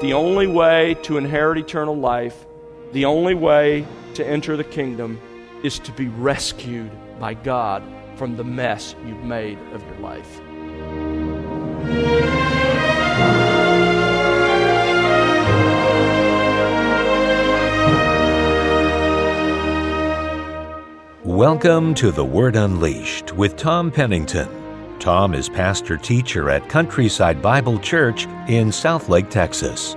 the only way to inherit eternal life, the only way to enter the kingdom, is to be rescued by God from the mess you've made of your life. Welcome to The Word Unleashed with Tom Pennington. Tom is pastor teacher at Countryside Bible Church in Southlake, Texas.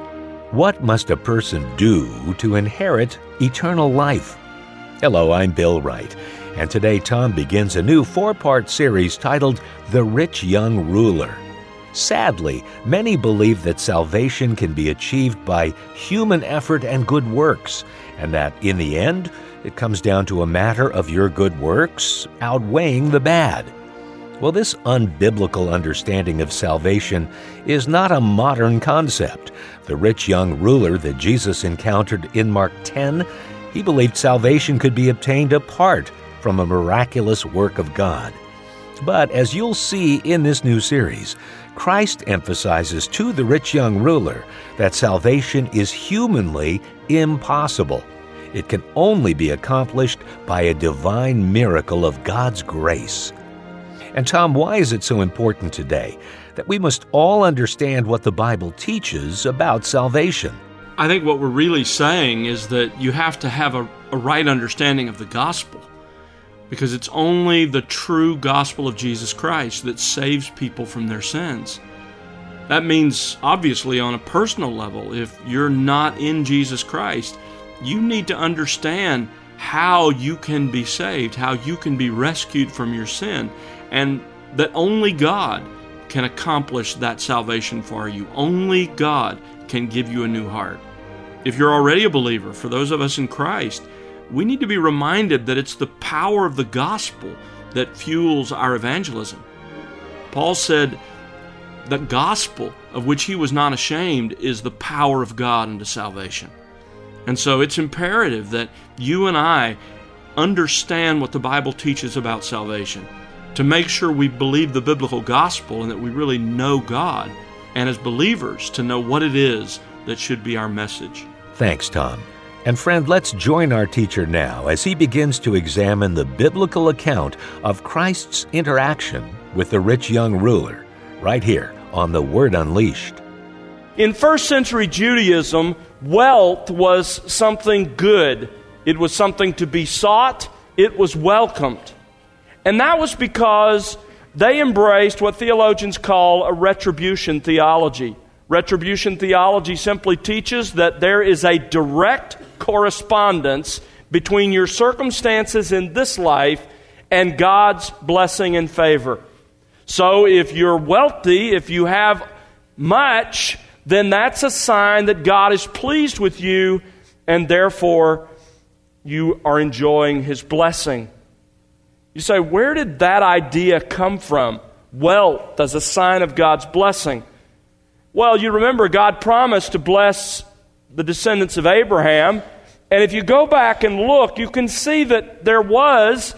What must a person do to inherit eternal life? Hello, I'm Bill Wright, and today Tom begins a new four part series titled The Rich Young Ruler. Sadly, many believe that salvation can be achieved by human effort and good works, and that in the end, it comes down to a matter of your good works outweighing the bad. Well, this unbiblical understanding of salvation is not a modern concept. The rich young ruler that Jesus encountered in Mark 10, he believed salvation could be obtained apart from a miraculous work of God. But as you'll see in this new series, Christ emphasizes to the rich young ruler that salvation is humanly impossible. It can only be accomplished by a divine miracle of God's grace. And Tom, why is it so important today that we must all understand what the Bible teaches about salvation? I think what we're really saying is that you have to have a, a right understanding of the gospel because it's only the true gospel of Jesus Christ that saves people from their sins. That means, obviously, on a personal level, if you're not in Jesus Christ, you need to understand how you can be saved, how you can be rescued from your sin and that only God can accomplish that salvation for you. Only God can give you a new heart. If you're already a believer, for those of us in Christ, we need to be reminded that it's the power of the gospel that fuels our evangelism. Paul said, The gospel of which he was not ashamed is the power of God unto salvation. And so it's imperative that you and I understand what the Bible teaches about salvation to make sure we believe the biblical gospel and that we really know God, and as believers, to know what it is that should be our message. Thanks, Tom. And friend, let's join our teacher now as he begins to examine the biblical account of Christ's interaction with the rich young ruler, right here on The Word Unleashed. In first century Judaism, wealth was something good. It was something to be sought, it was welcomed. And that was because they embraced what theologians call a retribution theology. Retribution theology simply teaches that there is a direct correspondence between your circumstances in this life and God's blessing and favor. So if you're wealthy, if you have much, then that's a sign that God is pleased with you and therefore you are enjoying His blessing. You say, where did that idea come from? Wealth as a sign of God's blessing. Well, you remember God promised to bless the descendants of Abraham. And if you go back and look, you can see that there was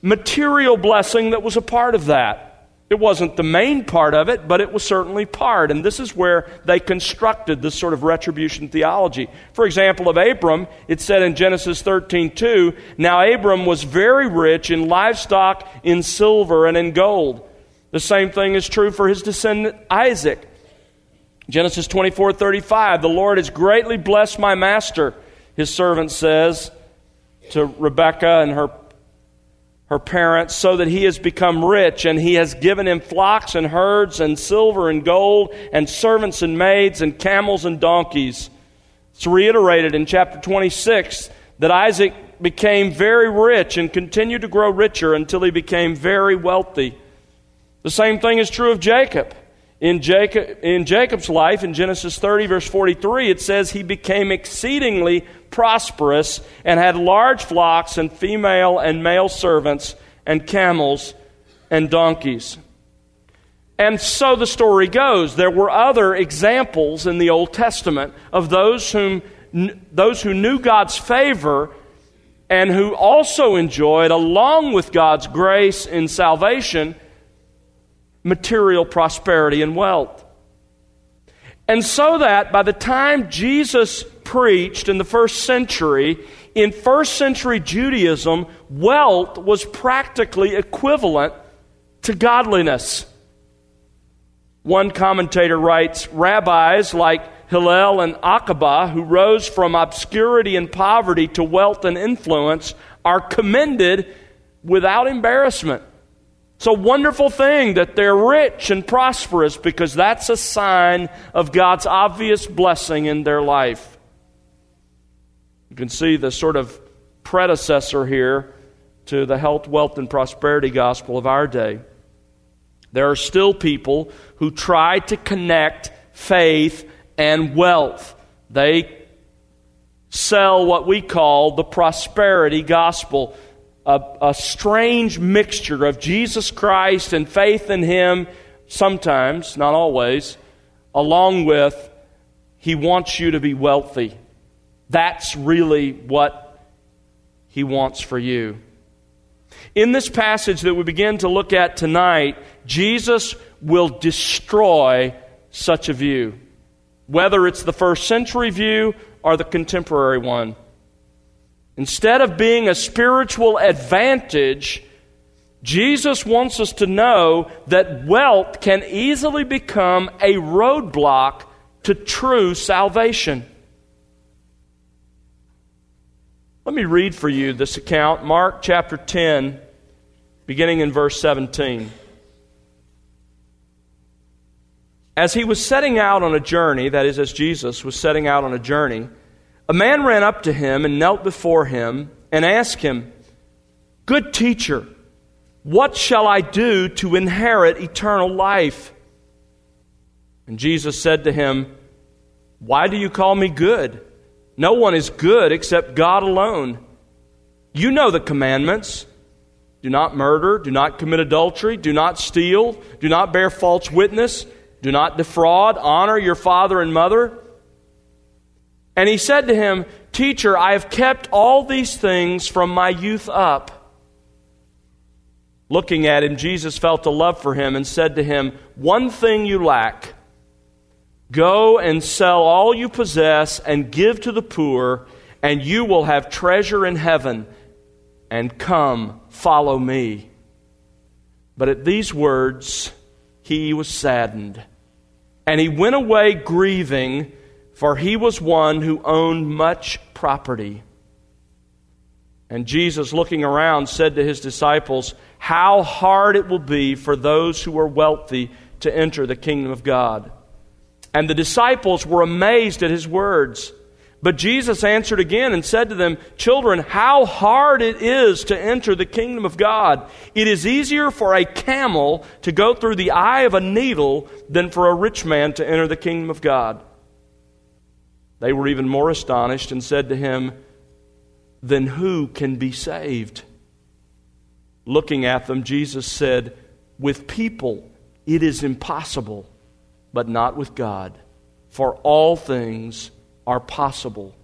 material blessing that was a part of that. It wasn't the main part of it, but it was certainly part. And this is where they constructed this sort of retribution theology. For example, of Abram, it said in Genesis 13 2, Now Abram was very rich in livestock, in silver, and in gold. The same thing is true for his descendant Isaac. Genesis 24 35, The Lord has greatly blessed my master, his servant says to Rebekah and her her parents, so that he has become rich, and he has given him flocks and herds, and silver and gold, and servants and maids, and camels and donkeys. It's reiterated in chapter 26 that Isaac became very rich and continued to grow richer until he became very wealthy. The same thing is true of Jacob. In, Jacob, in Jacob's life, in Genesis 30, verse 43, it says he became exceedingly prosperous and had large flocks and female and male servants and camels and donkeys. And so the story goes. There were other examples in the Old Testament of those, whom, those who knew God's favor and who also enjoyed, along with God's grace in salvation, material prosperity and wealth. And so that by the time Jesus preached in the first century, in first century Judaism, wealth was practically equivalent to godliness. One commentator writes Rabbis like Hillel and Akiba, who rose from obscurity and poverty to wealth and influence, are commended without embarrassment. It's a wonderful thing that they're rich and prosperous because that's a sign of God's obvious blessing in their life. You can see the sort of predecessor here to the health, wealth, and prosperity gospel of our day. There are still people who try to connect faith and wealth. They sell what we call the prosperity gospel, a, a, strange mixture of Jesus Christ and faith in Him, sometimes, not always, along with He wants you to be wealthy. That's really what He wants for you. In this passage that we begin to look at tonight, Jesus will destroy such a view whether it's the first century view or the contemporary one. Instead of being a spiritual advantage, Jesus wants us to know that wealth can easily become a roadblock to true salvation. Let me read for you this account, Mark chapter 10, beginning in verse 17. As he was setting out on a journey, that is, as Jesus was setting out on a journey, a man ran up to him and knelt before him and asked him, Good teacher, what shall I do to inherit eternal life? And Jesus said to him, Why do you call me good? No one is good except God alone. You know the commandments. Do not murder, do not commit adultery, do not steal, do not bear false witness do not defraud. Honor your father and mother. And he said to him, Teacher, I have kept all these things from my youth up. Looking at him, Jesus felt a love for him and said to him, One thing you lack. Go and sell all you possess and give to the poor, and you will have treasure in heaven. And come, follow me. But at these words, he was saddened and he went away grieving, for he was one who owned much property. And Jesus, looking around, said to his disciples, How hard it will be for those who are wealthy to enter the kingdom of God. And the disciples were amazed at his words. But Jesus answered again and said to them, Children, how hard it is to enter the kingdom of God. It is easier for a camel to go through the eye of a needle than for a rich man to enter the kingdom of God. They were even more astonished and said to him, Then who can be saved? Looking at them, Jesus said, With people it is impossible, but not with God. For all things are possible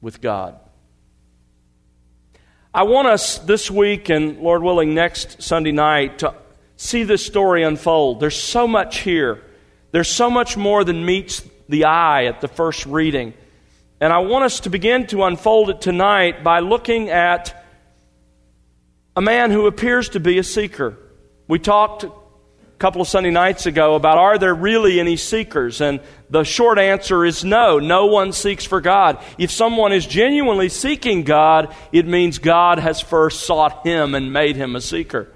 with God. I want us this week and, Lord willing, next Sunday night to see this story unfold. There's so much here. There's so much more than meets the eye at the first reading. And I want us to begin to unfold it tonight by looking at a man who appears to be a seeker. We talked couple of Sunday nights ago about are there really any seekers? And the short answer is no. No one seeks for God. If someone is genuinely seeking God, it means God has first sought him and made him a seeker.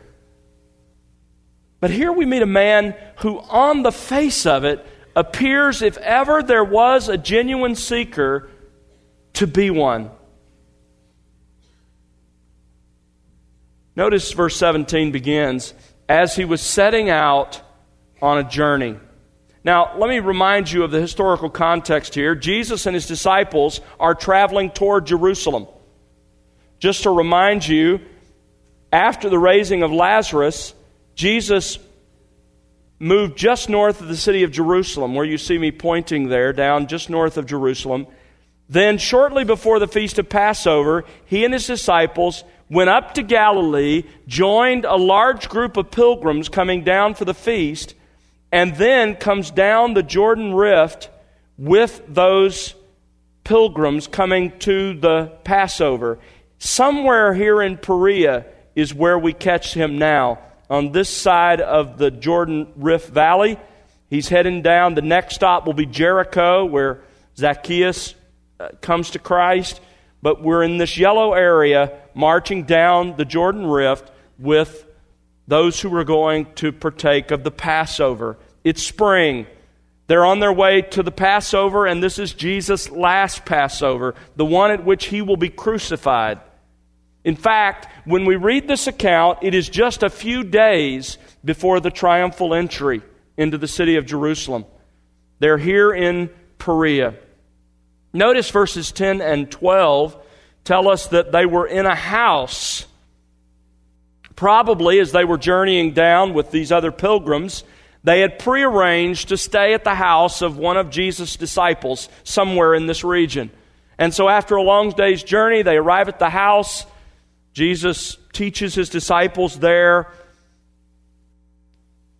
But here we meet a man who, on the face of it, appears, if ever there was a genuine seeker, to be one. Notice verse 17 begins as he was setting out on a journey. Now, let me remind you of the historical context here. Jesus and his disciples are traveling toward Jerusalem. Just to remind you, after the raising of Lazarus, Jesus moved just north of the city of Jerusalem, where you see me pointing there, down just north of Jerusalem. Then, shortly before the feast of Passover, he and his disciples went up to Galilee, joined a large group of pilgrims coming down for the feast, and then comes down the Jordan Rift with those pilgrims coming to the Passover. Somewhere here in Perea is where we catch him now, on this side of the Jordan Rift Valley. He's heading down. The next stop will be Jericho, where Zacchaeus uh, comes to Christ. But we're in this yellow area marching down the Jordan Rift with those who are going to partake of the Passover. It's spring. They're on their way to the Passover, and this is Jesus' last Passover, the one at which he will be crucified. In fact, when we read this account, it is just a few days before the triumphal entry into the city of Jerusalem. They're here in Perea. Notice verses 10 and 12 tell us that they were in a house. Probably as they were journeying down with these other pilgrims, they had prearranged to stay at the house of one of Jesus' disciples somewhere in this region. And so, after a long day's journey, they arrive at the house. Jesus teaches his disciples there.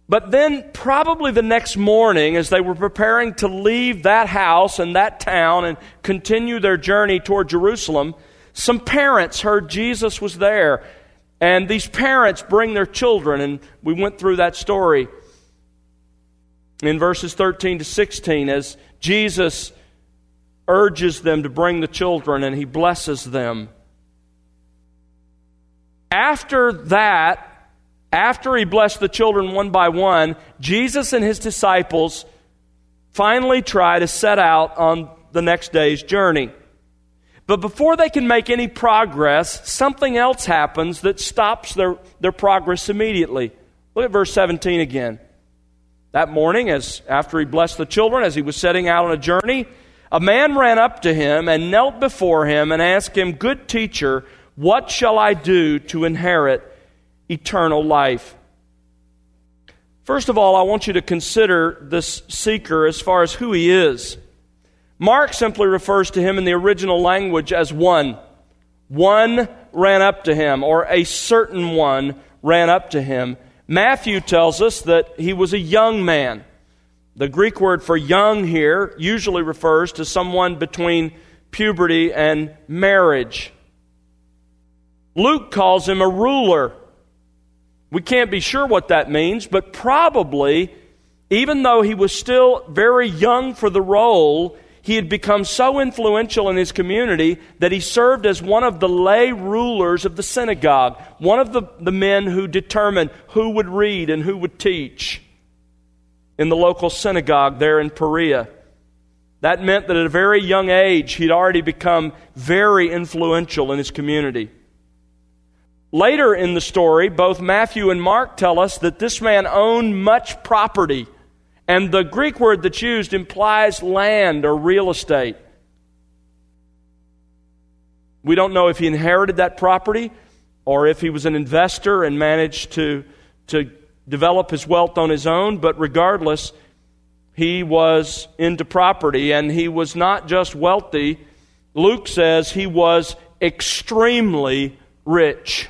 But then, probably the next morning, as they were preparing to leave that house and that town and continue their journey toward Jerusalem, some parents heard Jesus was there. And these parents bring their children, and we went through that story in verses 13 to 16 as Jesus urges them to bring the children and he blesses them. After that, after he blessed the children one by one, Jesus and his disciples finally try to set out on the next day's journey. But before they can make any progress, something else happens that stops their, their progress immediately. Look at verse 17 again. That morning, as after he blessed the children, as he was setting out on a journey, a man ran up to him and knelt before him and asked him, Good teacher, what shall I do to inherit eternal life? First of all, I want you to consider this seeker as far as who he is. Mark simply refers to him in the original language as one. One ran up to him, or a certain one ran up to him. Matthew tells us that he was a young man. The Greek word for young here usually refers to someone between puberty and marriage. Luke calls him a ruler. We can't be sure what that means, but probably, even though he was still very young for the role, he had become so influential in his community that he served as one of the lay rulers of the synagogue, one of the, the men who determined who would read and who would teach in the local synagogue there in Perea. That meant that at a very young age, he'd already become very influential in his community. Later in the story, both Matthew and Mark tell us that this man owned much property and the Greek word that's used implies land or real estate. We don't know if he inherited that property or if he was an investor and managed to, to develop his wealth on his own, but regardless, he was into property and he was not just wealthy. Luke says he was extremely rich.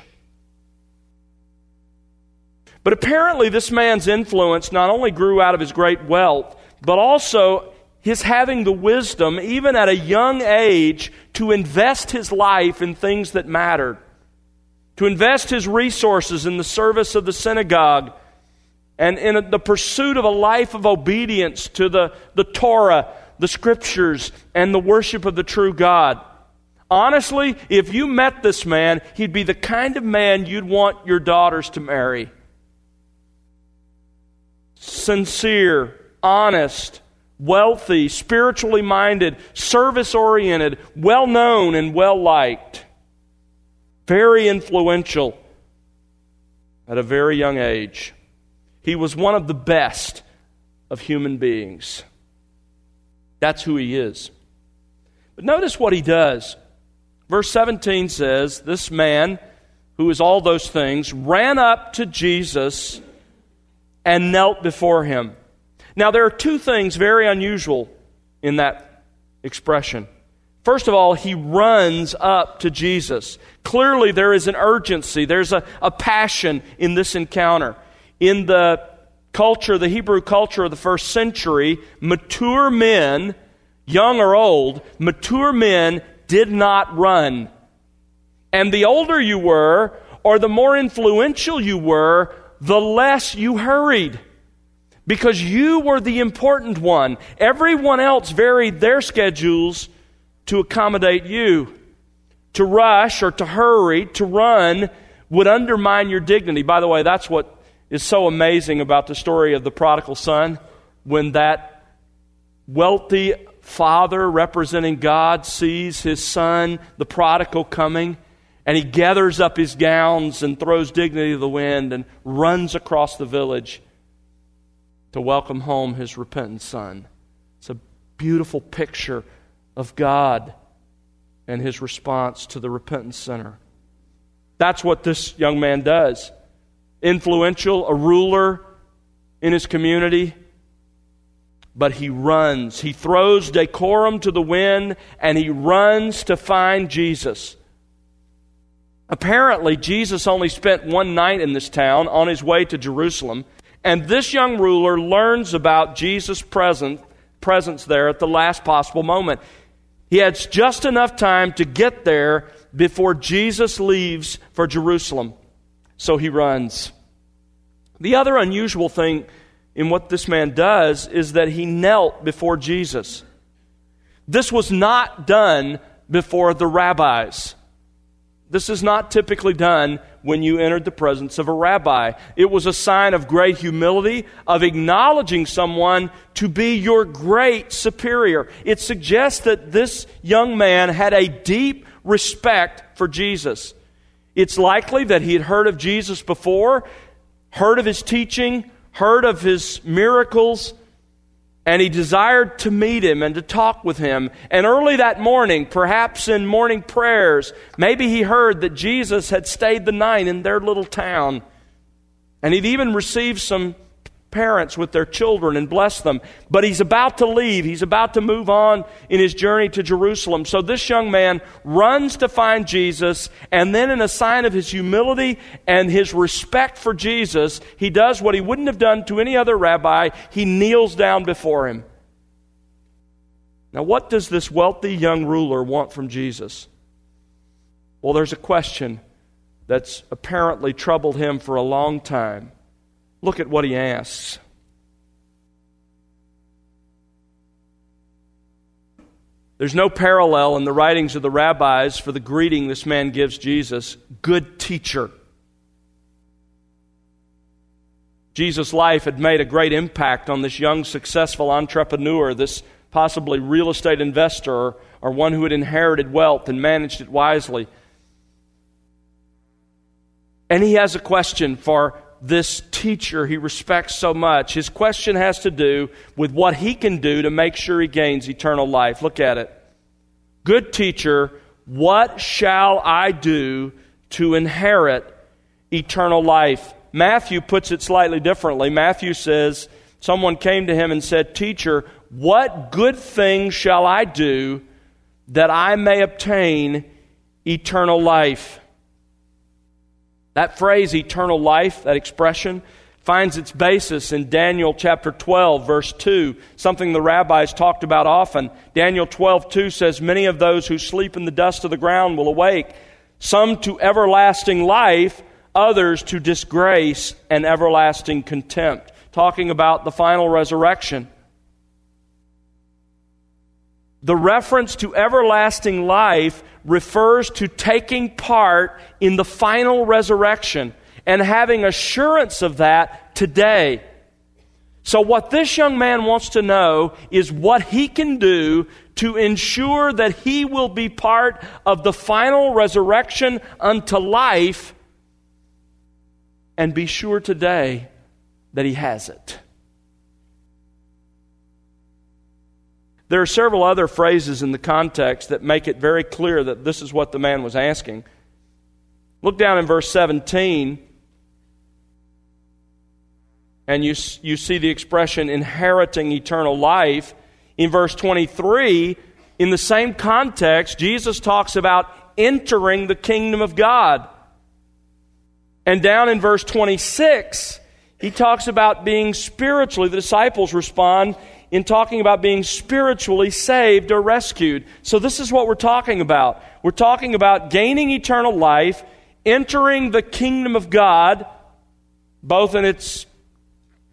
But apparently, this man's influence not only grew out of his great wealth, but also his having the wisdom, even at a young age, to invest his life in things that mattered, to invest his resources in the service of the synagogue and in the pursuit of a life of obedience to the, the Torah, the scriptures, and the worship of the true God. Honestly, if you met this man, he'd be the kind of man you'd want your daughters to marry sincere, honest, wealthy, spiritually minded, service oriented, well known, and well liked. Very influential at a very young age. He was one of the best of human beings. That's who he is. But notice what he does. Verse 17 says, This man, who is all those things, ran up to Jesus and knelt before him. Now, there are two things very unusual in that expression. First of all, he runs up to Jesus. Clearly, there is an urgency, there's a, a passion in this encounter. In the culture, the Hebrew culture of the first century, mature men, young or old, mature men did not run. And the older you were, or the more influential you were, the less you hurried. Because you were the important one. Everyone else varied their schedules to accommodate you. To rush or to hurry, to run, would undermine your dignity. By the way, that's what is so amazing about the story of the prodigal son when that wealthy father representing God sees his son, the prodigal, coming, and he gathers up his gowns and throws dignity to the wind and runs across the village to welcome home his repentant son. It's a beautiful picture of God and his response to the repentant sinner. That's what this young man does influential, a ruler in his community. But he runs. He throws decorum to the wind and he runs to find Jesus. Apparently, Jesus only spent one night in this town on his way to Jerusalem, and this young ruler learns about Jesus' presence, presence there at the last possible moment. He has just enough time to get there before Jesus leaves for Jerusalem. So he runs. The other unusual thing in what this man does is that he knelt before Jesus. This was not done before the rabbis. This is not typically done when you entered the presence of a rabbi. It was a sign of great humility, of acknowledging someone to be your great superior. It suggests that this young man had a deep respect for Jesus. It's likely that he had heard of Jesus before heard of his teaching, heard of his miracles, and he desired to meet him and to talk with him. And early that morning, perhaps in morning prayers, maybe he heard that Jesus had stayed the night in their little town. And he'd even received some parents with their children and bless them. But he's about to leave. He's about to move on in his journey to Jerusalem. So this young man runs to find Jesus, and then, in a sign of his humility and his respect for Jesus, he does what he wouldn't have done to any other rabbi. He kneels down before him. Now, what does this wealthy young ruler want from Jesus? Well, there's a question that's apparently troubled him for a long time. Look at what he asks. There's no parallel in the writings of the rabbis for the greeting this man gives Jesus good teacher. Jesus' life had made a great impact on this young, successful entrepreneur, this possibly real estate investor, or one who had inherited wealth and managed it wisely. And he has a question for this teacher he respects so much. His question has to do with what he can do to make sure he gains eternal life. Look at it. Good teacher, what shall I do to inherit eternal life? Matthew puts it slightly differently. Matthew says, Someone came to him and said, Teacher, what good thing shall I do that I may obtain eternal life? That phrase, eternal life, that expression, finds its basis in Daniel chapter 12, verse 2, something the rabbis talked about often. Daniel 12, 2 says, Many of those who sleep in the dust of the ground will awake, some to everlasting life, others to disgrace and everlasting contempt. Talking about the final resurrection. The reference to everlasting life refers to taking part in the final resurrection and having assurance of that today. So, what this young man wants to know is what he can do to ensure that he will be part of the final resurrection unto life and be sure today that he has it. There are several other phrases in the context that make it very clear that this is what the man was asking. Look down in verse 17, and you, you see the expression inheriting eternal life. In verse 23, in the same context, Jesus talks about entering the kingdom of God. And down in verse 26, He talks about being spiritually, the disciples respond in talking about being spiritually saved or rescued. So, this is what we're talking about. We're talking about gaining eternal life, entering the kingdom of God, both in its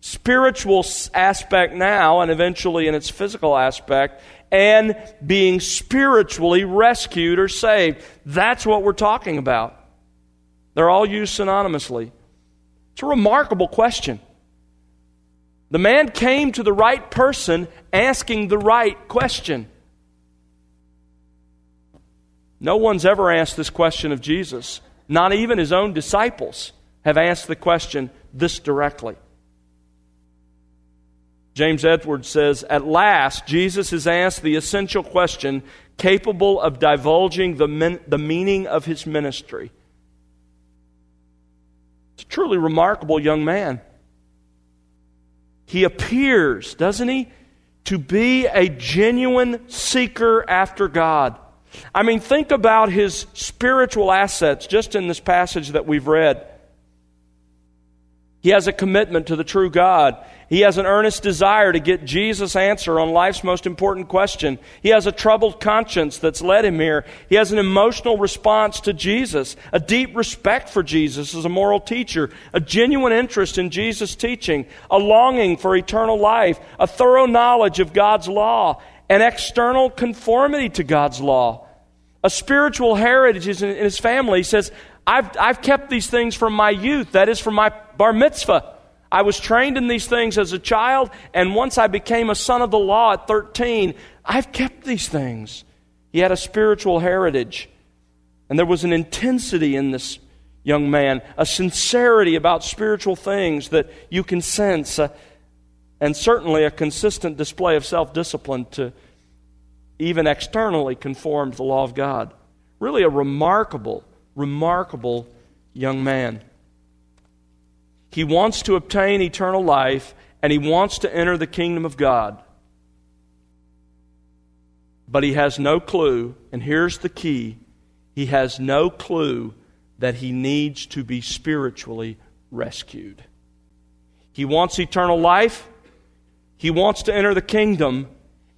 spiritual aspect now and eventually in its physical aspect, and being spiritually rescued or saved. That's what we're talking about. They're all used synonymously. It's a remarkable question. The man came to the right person asking the right question. No one's ever asked this question of Jesus. Not even his own disciples have asked the question this directly. James Edwards says, At last, Jesus has asked the essential question capable of divulging the, min- the meaning of his ministry. It's a truly remarkable young man. He appears, doesn't he, to be a genuine seeker after God. I mean, think about his spiritual assets just in this passage that we've read. He has a commitment to the true God. He has an earnest desire to get Jesus' answer on life's most important question. He has a troubled conscience that's led him here. He has an emotional response to Jesus, a deep respect for Jesus as a moral teacher, a genuine interest in Jesus' teaching, a longing for eternal life, a thorough knowledge of God's law, an external conformity to God's law, a spiritual heritage in his family. He says, I've, I've kept these things from my youth, that is, from my bar mitzvah. I was trained in these things as a child, and once I became a son of the law at 13, I've kept these things. He had a spiritual heritage. And there was an intensity in this young man, a sincerity about spiritual things that you can sense, uh, and certainly a consistent display of self discipline to even externally conform to the law of God. Really a remarkable, remarkable young man. He wants to obtain eternal life and he wants to enter the kingdom of God. But he has no clue, and here's the key he has no clue that he needs to be spiritually rescued. He wants eternal life, he wants to enter the kingdom,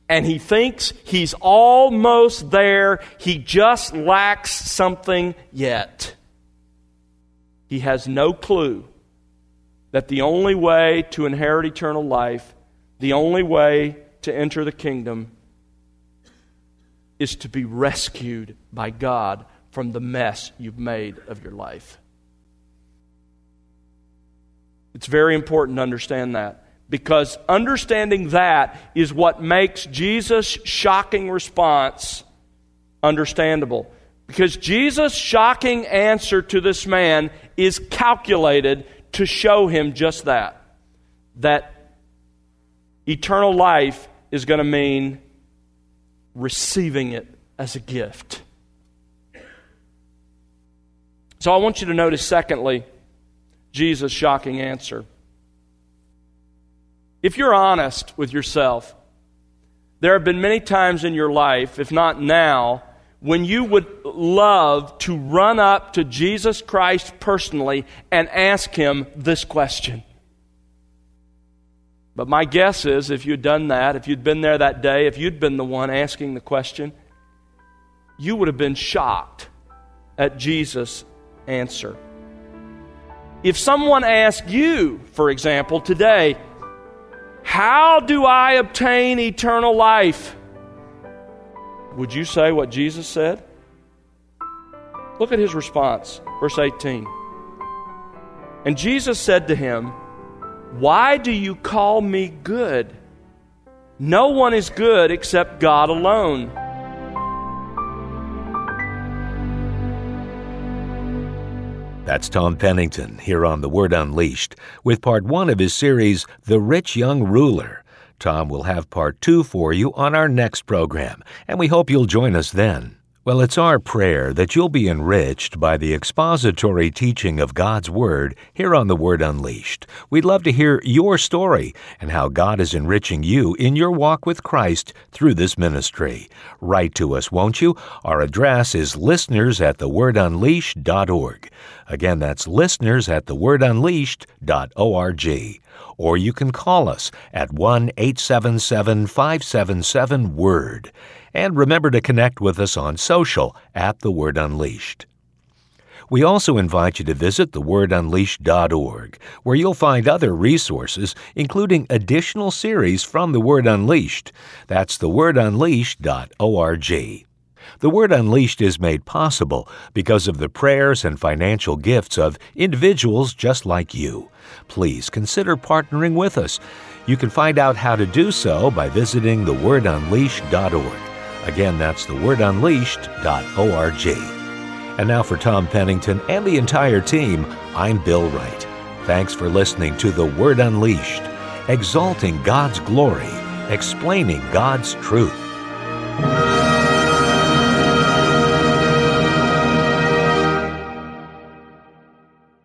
and he thinks he's almost there. He just lacks something yet. He has no clue that the only way to inherit eternal life, the only way to enter the kingdom, is to be rescued by God from the mess you've made of your life. It's very important to understand that because understanding that is what makes Jesus' shocking response understandable. Because Jesus' shocking answer to this man is calculated to show him just that. That eternal life is going to mean receiving it as a gift. So I want you to notice, secondly, Jesus' shocking answer. If you're honest with yourself, there have been many times in your life, if not now, when you would love to run up to Jesus Christ personally and ask him this question. But my guess is if you'd done that, if you'd been there that day, if you'd been the one asking the question, you would have been shocked at Jesus' answer. If someone asked you, for example, today, How do I obtain eternal life? Would you say what Jesus said? Look at his response, verse 18. And Jesus said to him, Why do you call me good? No one is good except God alone. That's Tom Pennington here on The Word Unleashed with part one of his series, The Rich Young Ruler. Tom will have part two for you on our next program, and we hope you'll join us then. Well, it's our prayer that you'll be enriched by the expository teaching of God's Word here on The Word Unleashed. We'd love to hear your story and how God is enriching you in your walk with Christ through this ministry. Write to us, won't you? Our address is listeners at thewordunleashed.org. Again, that's listeners at thewordunleashed.org. Or you can call us at 1 877 577 WORD. And remember to connect with us on social at The Word Unleashed. We also invite you to visit thewordunleashed.org, where you'll find other resources, including additional series from The Word Unleashed. That's thewordunleashed.org. The Word Unleashed is made possible because of the prayers and financial gifts of individuals just like you. Please consider partnering with us. You can find out how to do so by visiting thewordunleashed.org. Again, that's thewordunleashed.org. And now for Tom Pennington and the entire team, I'm Bill Wright. Thanks for listening to The Word Unleashed, exalting God's glory, explaining God's truth.